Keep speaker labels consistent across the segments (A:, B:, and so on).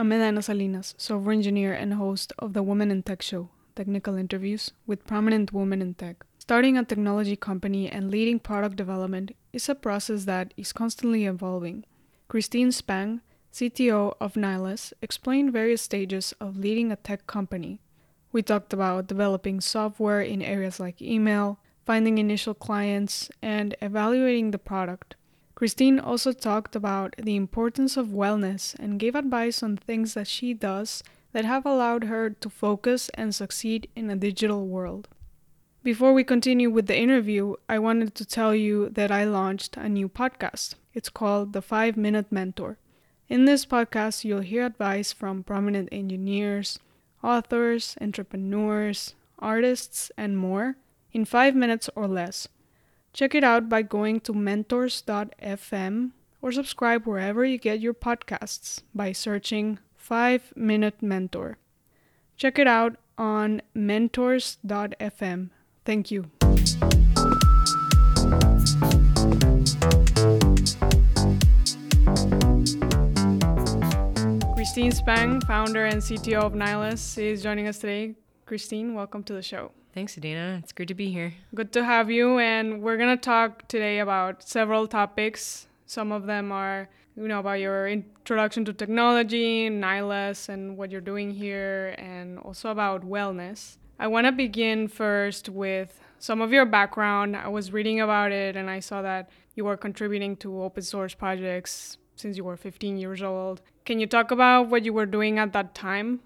A: I'm Salinas, software engineer and host of the Women in Tech Show, technical interviews with prominent women in tech. Starting a technology company and leading product development is a process that is constantly evolving. Christine Spang, CTO of Nylas, explained various stages of leading a tech company. We talked about developing software in areas like email, finding initial clients, and evaluating the product. Christine also talked about the importance of wellness and gave advice on things that she does that have allowed her to focus and succeed in a digital world. Before we continue with the interview, I wanted to tell you that I launched a new podcast. It's called The 5 Minute Mentor. In this podcast, you'll hear advice from prominent engineers, authors, entrepreneurs, artists, and more in 5 minutes or less. Check it out by going to mentors.fm or subscribe wherever you get your podcasts by searching 5 Minute Mentor. Check it out on mentors.fm. Thank you. Christine Spang, founder and CTO of Nylas, is joining us today. Christine, welcome to the show.
B: Thanks, Edaena. It's great to be here.
A: Good to have you. And we're going to talk today about several topics. Some of them are, you know, about your introduction to technology, Nylas, and what you're doing here, and also about wellness. I want to begin first with some of your background. I was reading about it and I saw that you were contributing to open source projects since you were 15 years old. Can you talk about what you were doing at that time?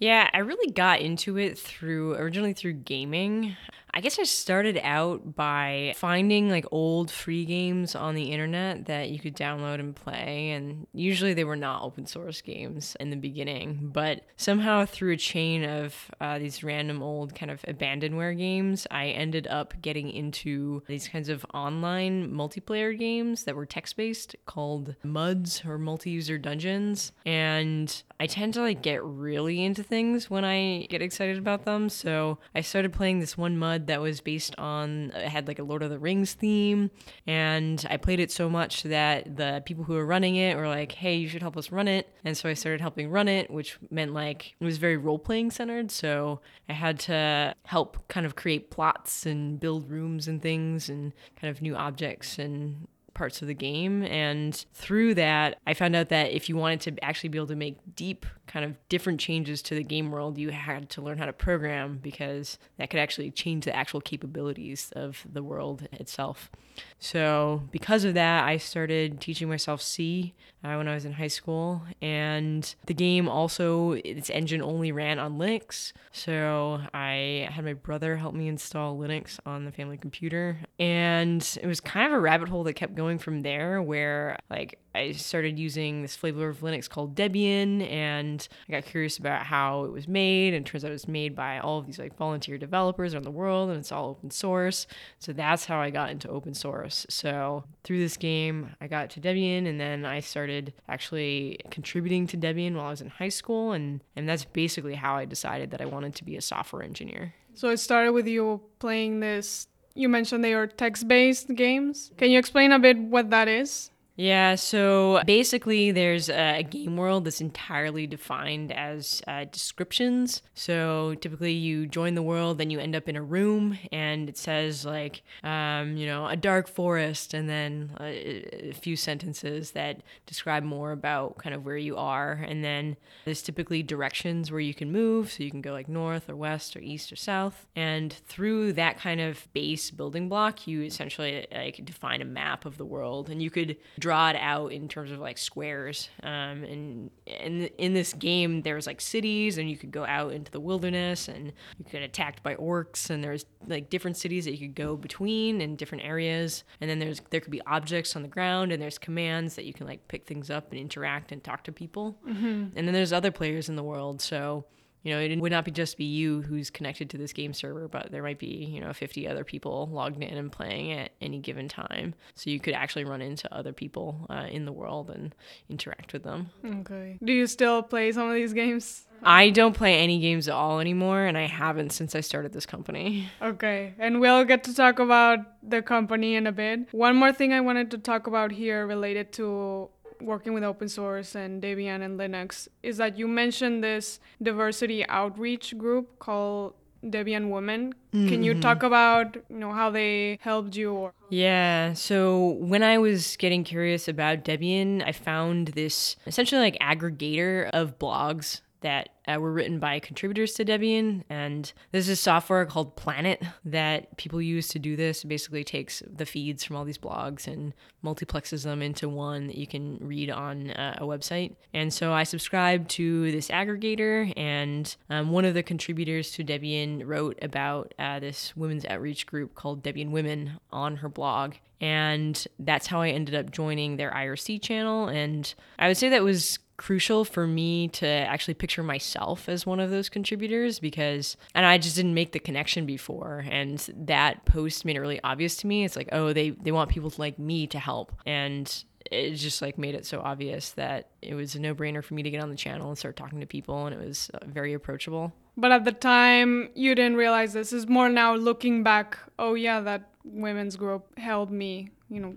B: Yeah, I really got into it through originally through gaming. I guess I started out by finding like old free games on the internet that you could download and play. And usually they were not open source games in the beginning. But somehow through a chain of uh, these random old kind of abandonware games, I ended up getting into these kinds of online multiplayer games that were text based called MUDs or multi user dungeons. And I tend to like get really into things when I get excited about them. So I started playing this one MUD that was based on had like a Lord of the Rings theme, and I played it so much that the people who were running it were like, "Hey, you should help us run it," and so I started helping run it, which meant like it was very role playing centered. So I had to help kind of create plots and build rooms and things and kind of new objects and parts of the game. And through that, I found out that if you wanted to actually be able to make deep, kind of different changes to the game world, you had to learn how to program because that could actually change the actual capabilities of the world itself. So, because of that, I started teaching myself C uh, when I was in high school. And the game also, its engine only ran on Linux. So, I had my brother help me install Linux on the family computer. And it was kind of a rabbit hole that kept going from there, where like I started using this flavor of Linux called Debian, and I got curious about how it was made. And turns out it was made by all of these like volunteer developers around the world, and it's all open source. So that's how I got into open source. So through this game, I got to Debian, and then I started actually contributing to Debian while I was in high school, and and that's basically how I decided that I wanted to be a software engineer.
A: So it started with you playing this. You mentioned they are text-based games. Can you explain a bit what that is?
B: Yeah, so basically, there's a game world that's entirely defined as uh, descriptions. So typically, you join the world, then you end up in a room, and it says, like, um, you know, a dark forest, and then a, a, few sentences that describe more about kind of where you are. And then there's typically directions where you can move. So you can go like north or west or east or south. And through that kind of base building block, you essentially like define a map of the world. And you could draw it out in terms of like squares. Um, and in in this game, there's like cities, and you could go out into the wilderness, and you could get attacked by orcs, and there's like different cities that you could go between in different areas. And then there's there could be objects on the ground, and there's commands that you can like pick things up and interact and talk to people. Mm-hmm. And then there's other players in the world, so you know, it would not be just be you who's connected to this game server, but there might be, you know, 50 other people logged in and playing at any given time. So you could actually run into other people uh, in the world and interact with them.
A: Okay. Do you still play some of these games?
B: I don't play any games at all anymore, and I haven't since I started this company.
A: Okay, and we'll get to talk about the company in a bit. One more thing I wanted to talk about here related to working with open source and Debian and Linux is that you mentioned this diversity outreach group called Debian Women. Mm-hmm. Can you mm-hmm. talk about you know how they helped you? Or-
B: yeah. So when I was getting curious about Debian, I found this essentially like aggregator of blogs that uh, were written by contributors to Debian. And this is software called Planet that people use to do this. It basically takes the feeds from all these blogs and multiplexes them into one that you can read on uh, a website. And so I subscribed to this aggregator, and um, one of the contributors to Debian wrote about uh, this women's outreach group called Debian Women on her blog. And that's how I ended up joining their IRC channel. And I would say that was crucial for me to actually picture myself as one of those contributors because and I just didn't make the connection before. And that post made it really obvious to me. It's like oh they they want people like me to help. And it just like made it so obvious that it was a no-brainer for me to get on the channel and start talking to people. And it was uh, very approachable.
A: But at the time you didn't realize this. Is more now looking back oh yeah that women's group held me you know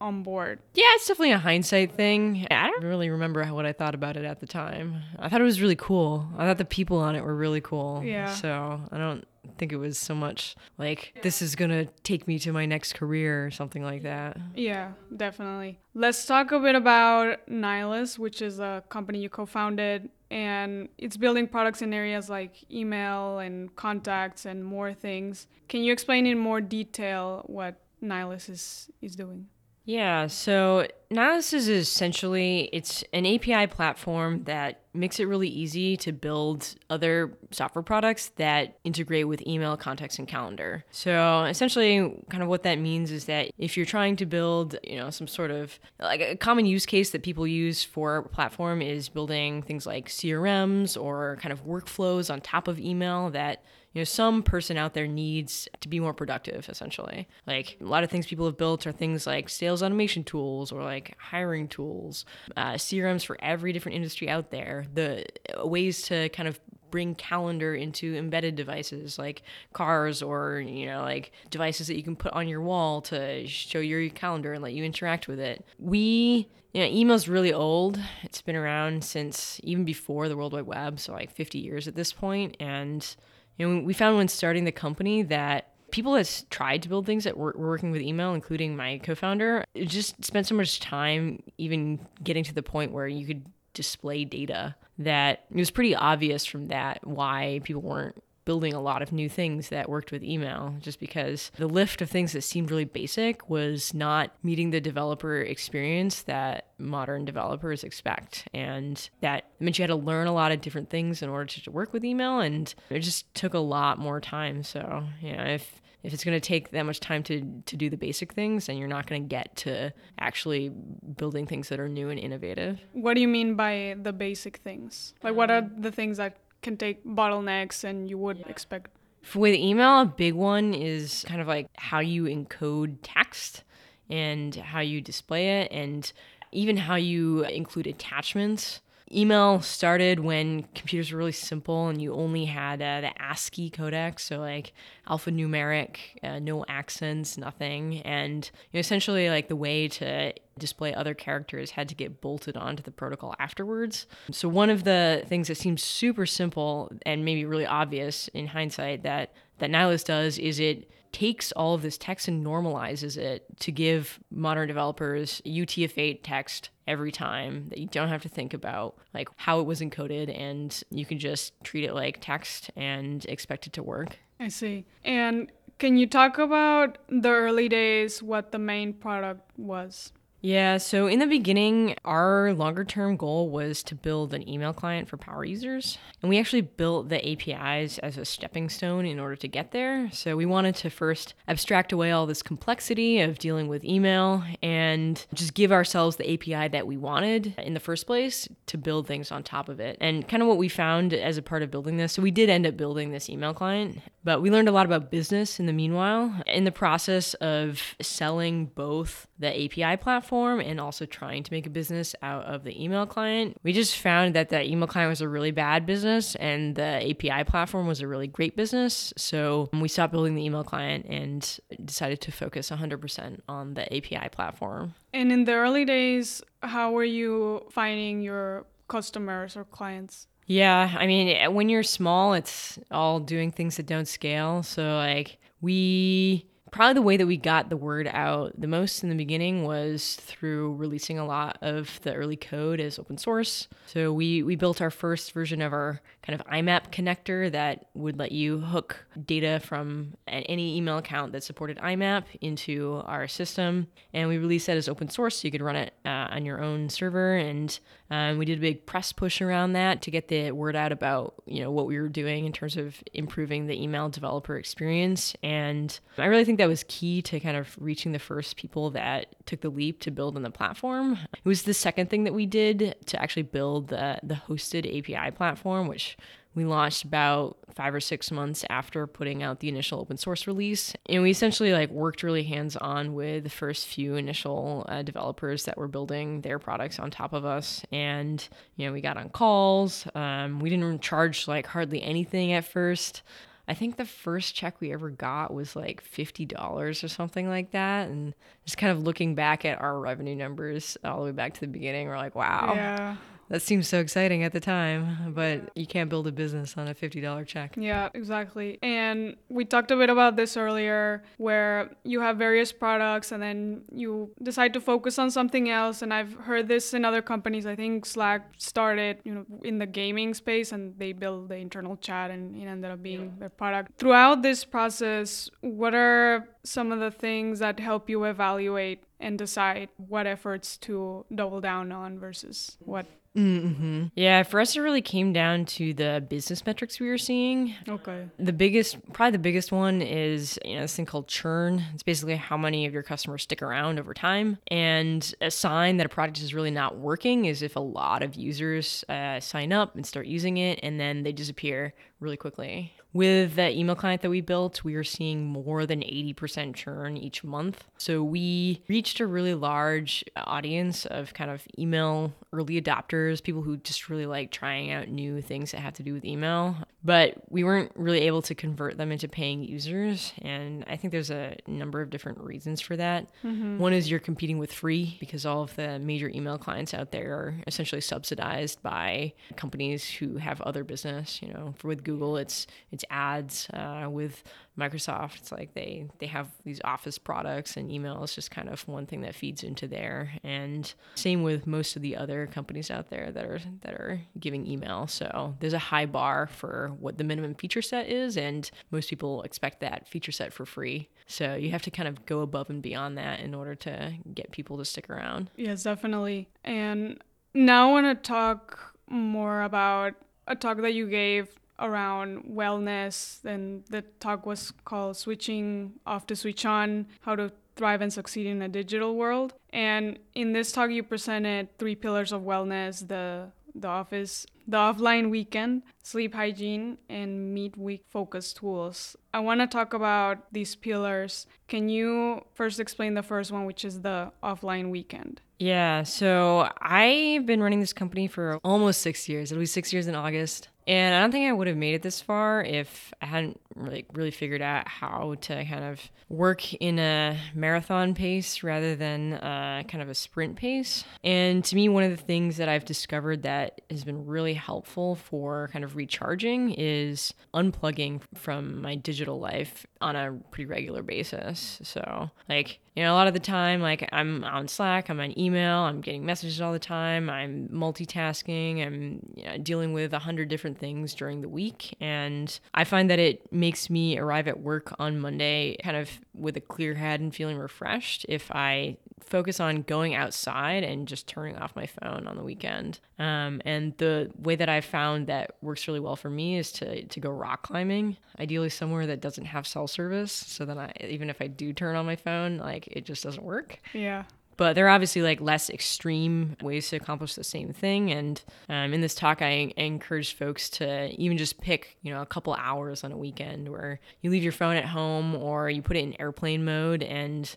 A: on board.
B: Yeah, it's definitely a hindsight thing. I don't really remember what I thought about it at the time. I thought it was really cool. I thought the people on it were really cool.
A: Yeah.
B: So I don't think it was so much like this is gonna take me to my next career or something like that.
A: Yeah, definitely. Let's talk a bit about Nylas, which is a company you co-founded and it's building products in areas like email and contacts and more things. Can you explain in more detail what Nylas is is doing?
B: Yeah, so Nylas is essentially it's an API platform that makes it really easy to build other software products that integrate with email, contacts, and calendar. So essentially, kind of what that means is that if you're trying to build, you know, some sort of like a common use case that people use for a platform is building things like CRMs or kind of workflows on top of email that you know some person out there needs to be more productive essentially. Like a lot of things people have built are things like sales automation tools or like hiring tools uh, crms for every different industry out there. The ways to kind of bring calendar into embedded devices like cars or you know like devices that you can put on your wall to show your calendar and let you interact with it. We you know email's really old. It's been around since even before the world wide web so like 50 years at this point and you know, we found when starting the company that people that tried to build things that were, working with email, including my co-founder, just spent so much time even getting to the point where you could display data that it was pretty obvious from that why people weren't building a lot of new things that worked with email just because the lift of things that seemed really basic was not meeting the developer experience that modern developers expect. And that meant you had to learn a lot of different things in order to work with email. And it just took a lot more time. So, you know, if if it's going to take that much time to to do the basic things then you're not going to get to actually building things that are new and innovative
A: what do you mean by the basic things like what are um, the things that can take bottlenecks and you would expect.
B: With email, a big one is kind of like how you encode text and how you display it and even how you include attachments email started when computers were really simple and you only had uh, the ASCII codec, so like alphanumeric, uh, no accents, nothing, and you know, essentially like the way to display other characters had to get bolted onto the protocol afterwards. So one of the things that seems super simple and maybe really obvious in hindsight that that Nylas does is it takes all of this text and normalizes it to give modern developers UTF-8 text every time that you don't have to think about like how it was encoded and you can just treat it like text and expect it to work.
A: I see. And can you talk about the early days what the main product was?
B: Yeah, so in the beginning, our longer term goal was to build an email client for power users. And we actually built the APIs as a stepping stone in order to get there. So we wanted to first abstract away all this complexity of dealing with email and just give ourselves the API that we wanted in the first place to build things on top of it. And kind of what we found as a part of building this, so we did end up building this email client, But we learned a lot about business in the meanwhile. In the process of selling both the API platform and also trying to make a business out of the email client, we just found that the email client was a really bad business and the API platform was a really great business. So um, we stopped building the email client and decided to focus 100% on the API platform.
A: And in the early days, how were you finding your customers or clients?
B: Yeah, I mean, eh, when you're small, it's all doing things that don't scale. So, like, we probably the way that we got the word out the most in the beginning was through releasing a lot of the early code as open source. So we we built our first version of our kind of IMAP connector that would let you hook data from any email account that supported IMAP into our system, and we released that as open source, so you could run it uh, on your own server. And um, we did a big press push around that to get the word out about you know what we were doing in terms of improving the email developer experience. And I really think that was key to kind of reaching the first people that took the leap to build on the platform. It was the second thing that we did to actually build the the hosted API platform, which we launched about five or six months after putting out the initial open source release. And we essentially like worked really hands on with the first few initial uh, developers that were building their products on top of us. And you know we got on calls. Um, we didn't charge like hardly anything at first I think the first check we ever got was like $50 or something like that. And just kind of looking back at our revenue numbers all the way back to the beginning, we're like, wow,
A: Yeah.
B: That seems so exciting at the time, but you can't build a business on a $50 check.
A: Yeah, exactly. And we talked a bit about this earlier where you have various products and then you decide to focus on something else and I've heard this in other companies. I think Slack started, you know, in the gaming space and they built the internal chat and it ended up being their product. Throughout this process, what are some of the things that help you evaluate and decide what efforts to double down on versus what
B: Mm-hmm. Yeah, for us, it really came down to the business metrics we were seeing.
A: okay
B: The biggest, probably the biggest one is you know this thing called churn. It's basically how many of your customers stick around over time. And a sign that a product is really not working is if a lot of users uh, sign up and start using it, and then they disappear really quickly. With the email client that we built, we were seeing more than 80% churn each month. So we reached a really large audience of kind of email early adopters, people who just really like trying out new things that have to do with email. But we weren't really able to convert them into paying users. And I think there's a number of different reasons for that. Mm-hmm. One is you're competing with free because all of the major email clients out there are essentially subsidized by companies who have other business. You know, for with Google, it's, it's it's ads. Uh, with Microsoft, it's like they they have these Office products, and email is just kind of one thing that feeds into there. And same with most of the other companies out there that are that are giving email. So there's a high bar for what the minimum feature set is, and most people expect that feature set for free. So you have to kind of go above and beyond that in order to get people to stick around.
A: Yes, definitely. And now I want to talk more about a talk that you gave around wellness. And the talk was called Switching Off to Switch On How to Thrive and Succeed in a Digital World. And in this talk, you presented three pillars of wellness the the office, the offline weekend, sleep hygiene, and midweek focus tools. I want to talk about these pillars. Can you first explain the first one, which is the offline weekend?
B: Yeah, so I've been running this company for almost six years. It'll be six years in August. And I don't think I would have made it this far if I hadn't really, really figured out how to kind of work in a marathon pace rather than uh, kind of a sprint pace. And to me, one of the things that I've discovered that has been really helpful for kind of recharging is unplugging from my digital life on a pretty regular basis. So, like, you know, a lot of the time, like I'm on Slack, I'm on email, I'm getting messages all the time, I'm multitasking, I'm you know, dealing with a hundred different things during the week. And I find that it makes me arrive at work on Monday kind of with a clear head and feeling refreshed if I focus on going outside and just turning off my phone on the weekend. Um, and the way that I found that works really well for me is to to go rock climbing, ideally somewhere that doesn't have cell service. So then I even if I do turn on my phone, like it just doesn't work.
A: Yeah.
B: But there are obviously like less extreme ways to accomplish the same thing. And um, in this talk, I, I encourage folks to even just pick, you know, a couple hours on a weekend where you leave your phone at home or you put it in airplane mode and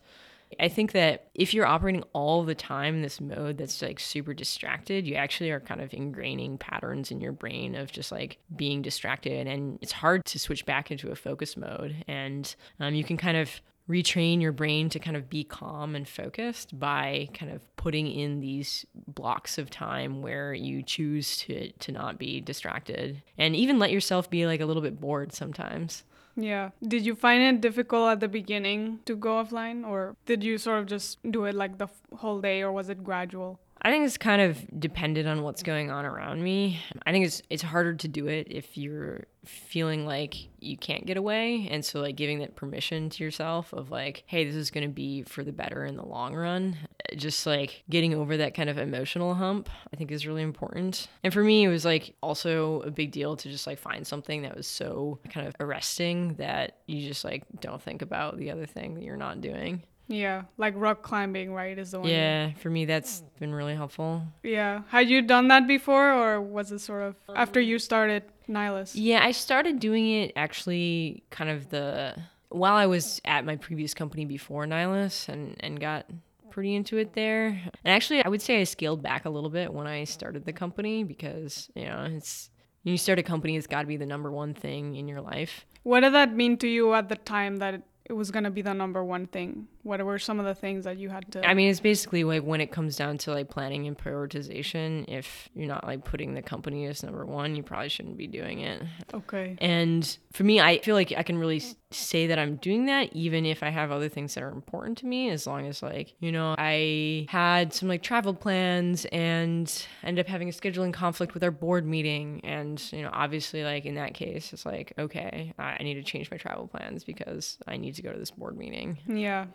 B: I think that if you're operating all the time in this mode that's like super distracted, you actually are kind of ingraining patterns in your brain of just like being distracted. And it's hard to switch back into a focus mode. And um, you can kind of retrain your brain to kind of be calm and focused by kind of putting in these blocks of time where you choose to to not be distracted and even let yourself be like a little bit bored sometimes.
A: Yeah. Did you find it difficult at the beginning to go offline or did you sort of just do it like the whole day or was it gradual?
B: I think it's kind of dependent on what's going on around me. I think it's it's harder to do it if you're feeling like you can't get away. And so like giving that permission to yourself of like hey this is going to be for the better in the long run. Just like getting over that kind of emotional hump i think is really important. And for me it was like also a big deal to just like find something that was so kind of arresting that you just like don't think about the other thing that you're not doing
A: yeah, like rock climbing, right? Is the one.
B: Yeah, for me that's been really helpful.
A: Yeah. Had you done that before or was it sort of after you started Nylas?
B: Yeah, I started doing it actually kind of the while I was at my previous company before Nylas and and got pretty into it there. And actually, I would say I scaled back a little bit when I started the company because, you know, it's when you start a company, it's got to be the number one thing in your life.
A: What did that mean to you at the time that it was going to be the number one thing? What were some of the things that you had to
B: I mean, it's basically like when it comes down to like planning and prioritization, if you're not like putting the company as number one, you probably shouldn't be doing it.
A: Okay.
B: And for me, I feel like I can really say that I'm doing that even if I have other things that are important to me, as long as like, you know, I had some like travel plans and ended up having a scheduling conflict with our board meeting. And, you know, obviously, like in that case, it's like, okay, I need to change my travel plans because I need to go to this board meeting.
A: Yeah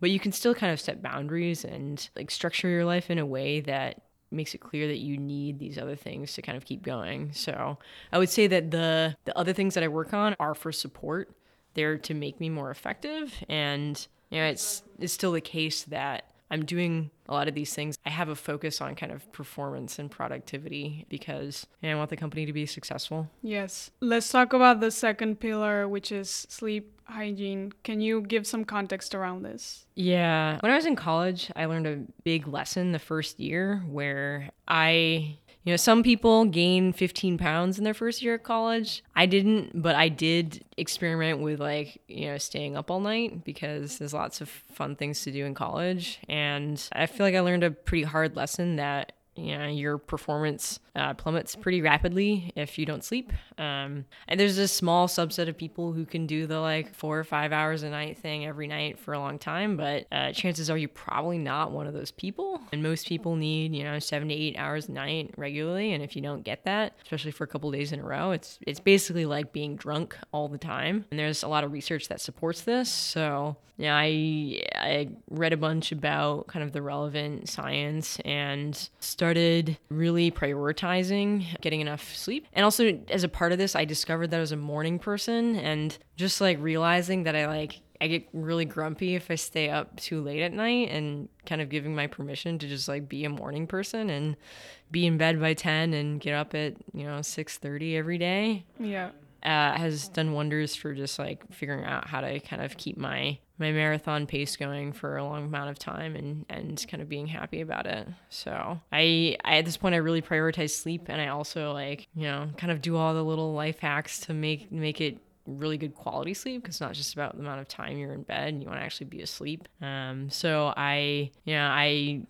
B: but you can still kind of set boundaries and like structure your life in a way that makes it clear that you need these other things to kind of keep going. So I would say that the the other things that I work on are for support. They're to make me more effective and you know it's it's still the case that I'm doing a lot of these things. I have a focus on kind of performance and productivity because you know, I want the company to be successful.
A: Yes. Let's talk about the second pillar, which is sleep hygiene. Can you give some context around this?
B: Yeah. When I was in college, I learned a big lesson the first year where I you know, some people gain 15 pounds in their first year at college. I didn't, but I did experiment with like, you know, staying up all night because there's lots of fun things to do in college. And I feel like I learned a pretty hard lesson that know, your performance uh, plummets pretty rapidly if you don't sleep. Um, and there's a small subset of people who can do the like four or five hours a night thing every night for a long time, but uh, chances are you're probably not one of those people. And most people need, you know, seven to eight hours a night regularly. And if you don't get that, especially for a couple days in a row, it's it's basically like being drunk all the time. And there's a lot of research that supports this. So yeah, I I read a bunch about kind of the relevant science and started really prioritizing getting enough sleep. And also as a part of this, I discovered that I was a morning person and just like realizing that I like I get really grumpy if I stay up too late at night and kind of giving my permission to just like be a morning person and be in bed by 10 and get up at, you know, 6:30 every day.
A: Yeah.
B: Uh, has done wonders for just like figuring out how to kind of keep my my marathon pace going for a long amount of time and and kind of being happy about it. So I, I at this point I really prioritize sleep and I also like you know kind of do all the little life hacks to make make it really good quality sleep because it's not just about the amount of time you're in bed and you want to actually be asleep. Um, so I you know I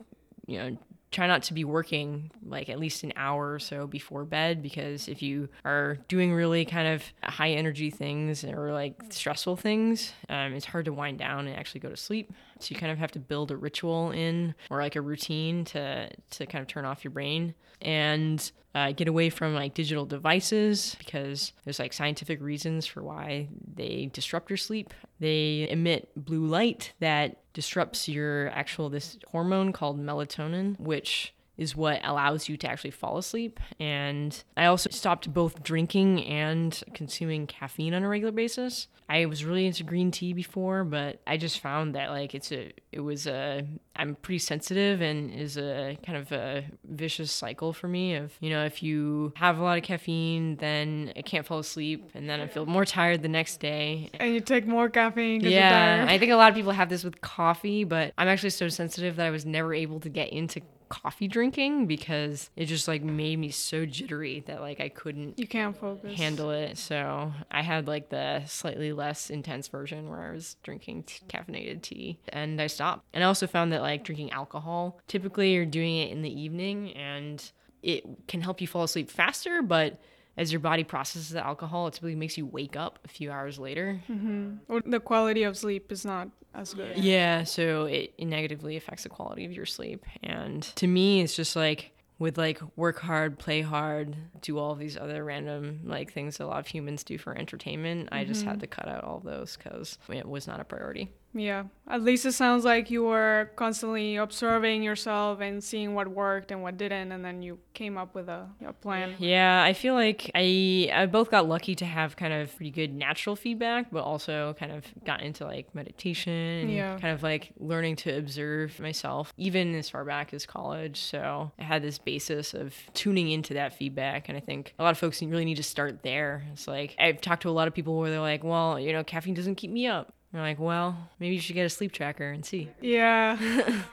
B: you know try not to be working like at least an hour or so before bed because if you are doing really kind of high energy things or like stressful things, um, it's hard to wind down and actually go to sleep. So you kind of have to build a ritual in or like a routine to to kind of turn off your brain and uh, get away from like digital devices because there's like scientific reasons for why they disrupt your sleep. They emit blue light that disrupts your actual this hormone called melatonin, which is what allows you to actually fall asleep. And I also stopped both drinking and consuming caffeine on a regular basis. I was really into green tea before, but I just found that like it's a it was a I'm pretty sensitive and is a kind of a vicious cycle for me of you know if you have a lot of caffeine then I can't fall asleep and then I feel more tired the next day.
A: And you take more caffeine.
B: Yeah. I think a lot of people have this with coffee, but I'm actually so sensitive that I was never able to get into coffee drinking because it just like made me so jittery that like I couldn't
A: you can't focus.
B: handle it. So I had like the slightly less intense version where I was drinking t- caffeinated tea and I stopped. And I also found that like drinking alcohol, typically you're doing it in the evening and it can help you fall asleep faster, but as your body processes the alcohol, it typically makes you wake up a few hours later. Mm-hmm.
A: Or the quality of sleep is not as good.
B: Yeah, so it, it negatively affects the quality of your sleep. And to me, it's just like with like work hard, play hard, do all these other random like things that a lot of humans do for entertainment. I just had mm-hmm. to cut out all those because it was not a priority.
A: Yeah. At least it sounds like you were constantly observing yourself and seeing what worked and what didn't, and then you came up with a, a plan.
B: Yeah, I feel like I I both got lucky to have kind of pretty good natural feedback, but also kind of got into like meditation and
A: Yeah.
B: kind of like learning to observe myself, even as far back as college. So I had this basis of tuning into that feedback, and I think a lot of folks really need to start there. It's like I've talked to a lot of people where they're like, "Well, you know, caffeine doesn't keep me up." You're like, well, maybe you should get a sleep tracker and see.
A: Yeah.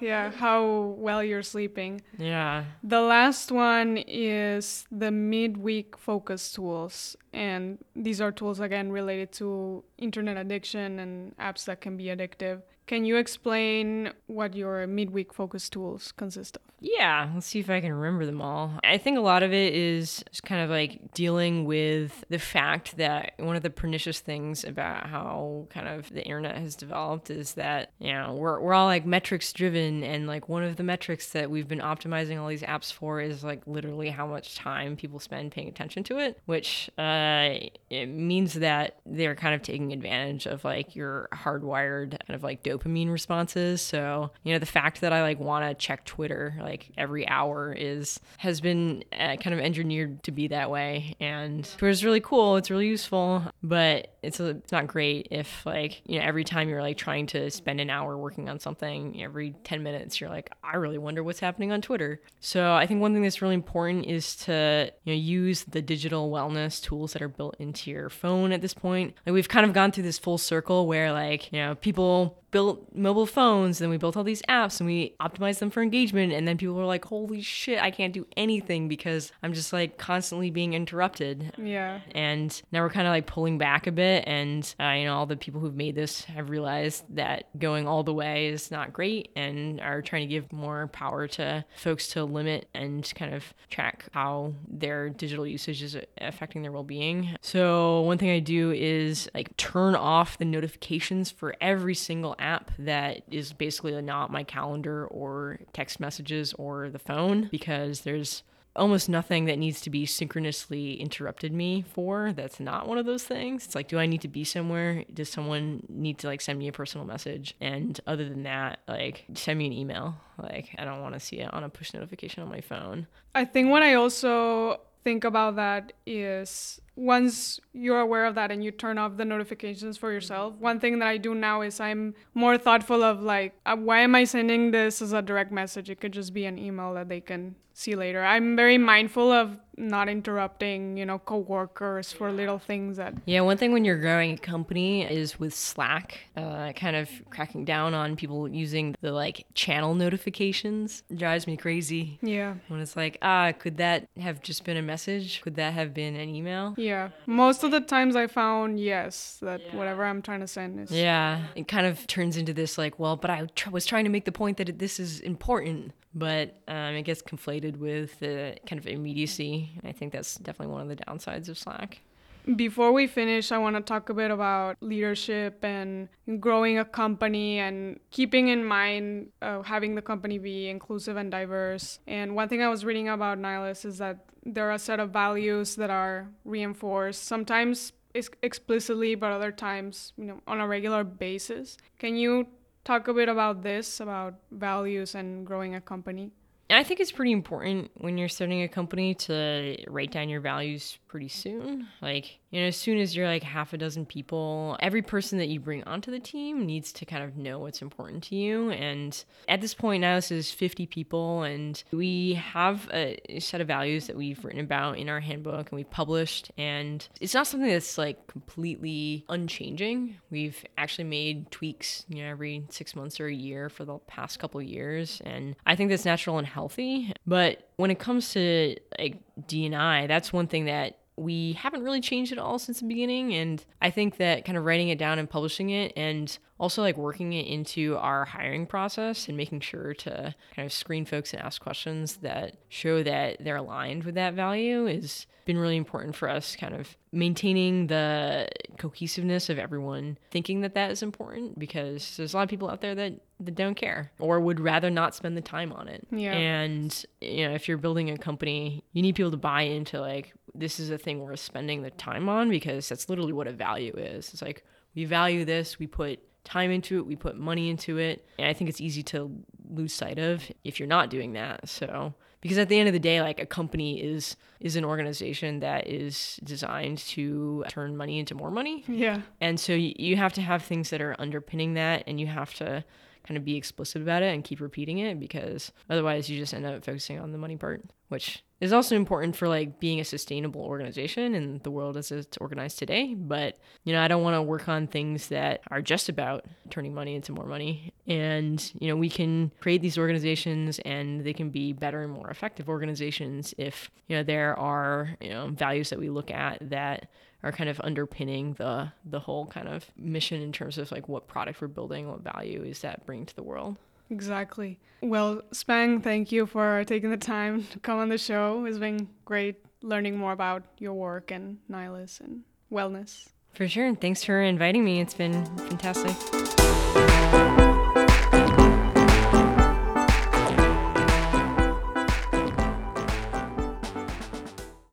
A: yeah. How well you're sleeping.
B: Yeah.
A: The last one is the midweek focus tools. And these are tools, again, related to internet addiction and apps that can be addictive. Can you explain what your midweek focus tools consist of?
B: Yeah, let's see if I can remember them all. I think a lot of it is just kind of like dealing with the fact that one of the pernicious things about how kind of the internet has developed is that, you know, we're, we're all like metrics driven. And like one of the metrics that we've been optimizing all these apps for is like literally how much time people spend paying attention to it, which uh, it means that they're kind of taking advantage of like your hardwired kind of like dopamine responses. So, you know, the fact that I like want to check Twitter like every hour is has been uh, kind of engineered to be that way. And Twitter's really cool. It's really useful, but it's a, it's not great if like you know every time you're like trying to spend an hour working on something, every ten minutes you're like, I really wonder what's happening on Twitter. So I think one thing that's really important is to you know use the digital wellness tools that are built into your phone at this point. Like we've kind of gone through this full circle where like you know people built mobile phones and we built all these apps and we optimized them for engagement and then people were like holy shit i can't do anything because i'm just like constantly being interrupted
A: Yeah.
B: and now we're kind of like pulling back a bit and uh, you know all the people who've made this have realized that going all the way is not great and are trying to give more power to folks to limit and kind of track how their digital usage is affecting their well-being. So one thing i do is like turn off the notifications for every single app that is basically not my calendar or text messages or the phone because there's almost nothing that needs to be synchronously interrupted me for that's not one of those things. It's like do i need to be somewhere? Does someone need to like send me a personal message? And other than that like send me an email. Like i don't want to see it on a push notification on my phone.
A: I think what I also think about that is once you're aware of that and you turn off the notifications for yourself, one thing that I do now is I'm more thoughtful of like, uh, why am I sending this as a direct message? It could just be an email that they can see later. I'm very mindful of not interrupting, you know, coworkers for little things that
B: yeah one thing when you're growing a company is with slack uh, kind of cracking down on people using the like channel notifications it drives me crazy
A: yeah.
B: when it's like ah could that have just been a message could that have been an email
A: Yeah. Most of the times I found yes, that whatever I'm trying to send is
B: Yeah, it kind of turns into this like, well, but I tr- was trying to make the point that it, this is important, but um, it gets conflated with the kind of immediacy. I think that's definitely one of the downsides of Slack.
A: Before we finish, I want to talk a bit about leadership and growing a company and keeping in mind uh, having the company be inclusive and diverse. And one thing I was reading about Nylas is that there are a set of values that are reinforced, sometimes ex- explicitly, but other times, you know, on a regular basis. Can you talk a bit about this, about values and growing a company?
B: And I think it's pretty important when you're starting a company to write down your values pretty soon. Like, you know, as soon as you're like half a dozen people, every person that you bring onto the team needs to kind of know what's important to you. And at this point now, this is 50 people, and we have a set of values that we've written about in our handbook and we've published. And it's not something that's like completely unchanging. We've actually made tweaks, you know, every six months or a year for the past couple years. And I think that's natural and healthy. But when it comes to like D&I, that's one thing that we haven't really changed at all since the beginning and i think that kind of writing it down and publishing it and also like working it into our hiring process and making sure to kind of screen folks and ask questions that show that they're aligned with that value has been really important for us kind of maintaining the cohesiveness of everyone thinking that that is important because there's a lot of people out there that that don't care or would rather not spend the time on it.
A: Yeah.
B: And you know, if you're building a company, you need people to buy into like this is a thing worth spending the time on because that's literally what a value is. It's like we value this, we put time into it, we put money into it. And I think it's easy to lose sight of if you're not doing that. So because at the end of the day like a company is is an organization that is designed to turn money into more money
A: Yeah.
B: and so you, you have to have things that are underpinning that and you have to kind of be explicit about it and keep repeating it because otherwise you just end up focusing on the money part which is also important for like being a sustainable organization in the world as it's organized today. But you know i don't want to work on things that are just about turning money into more money. And you know we can create these organizations and they can be better and more effective organizations if you know there are you know values that we look at that are kind of underpinning the the whole kind of mission in terms of like what product we're building, what value is that bringing to the world.
A: Exactly. Well, Spang, thank you for taking the time to come on the show. It's been great learning more about your work and Nylas and wellness.
B: For sure. And thanks for inviting me. It's been fantastic.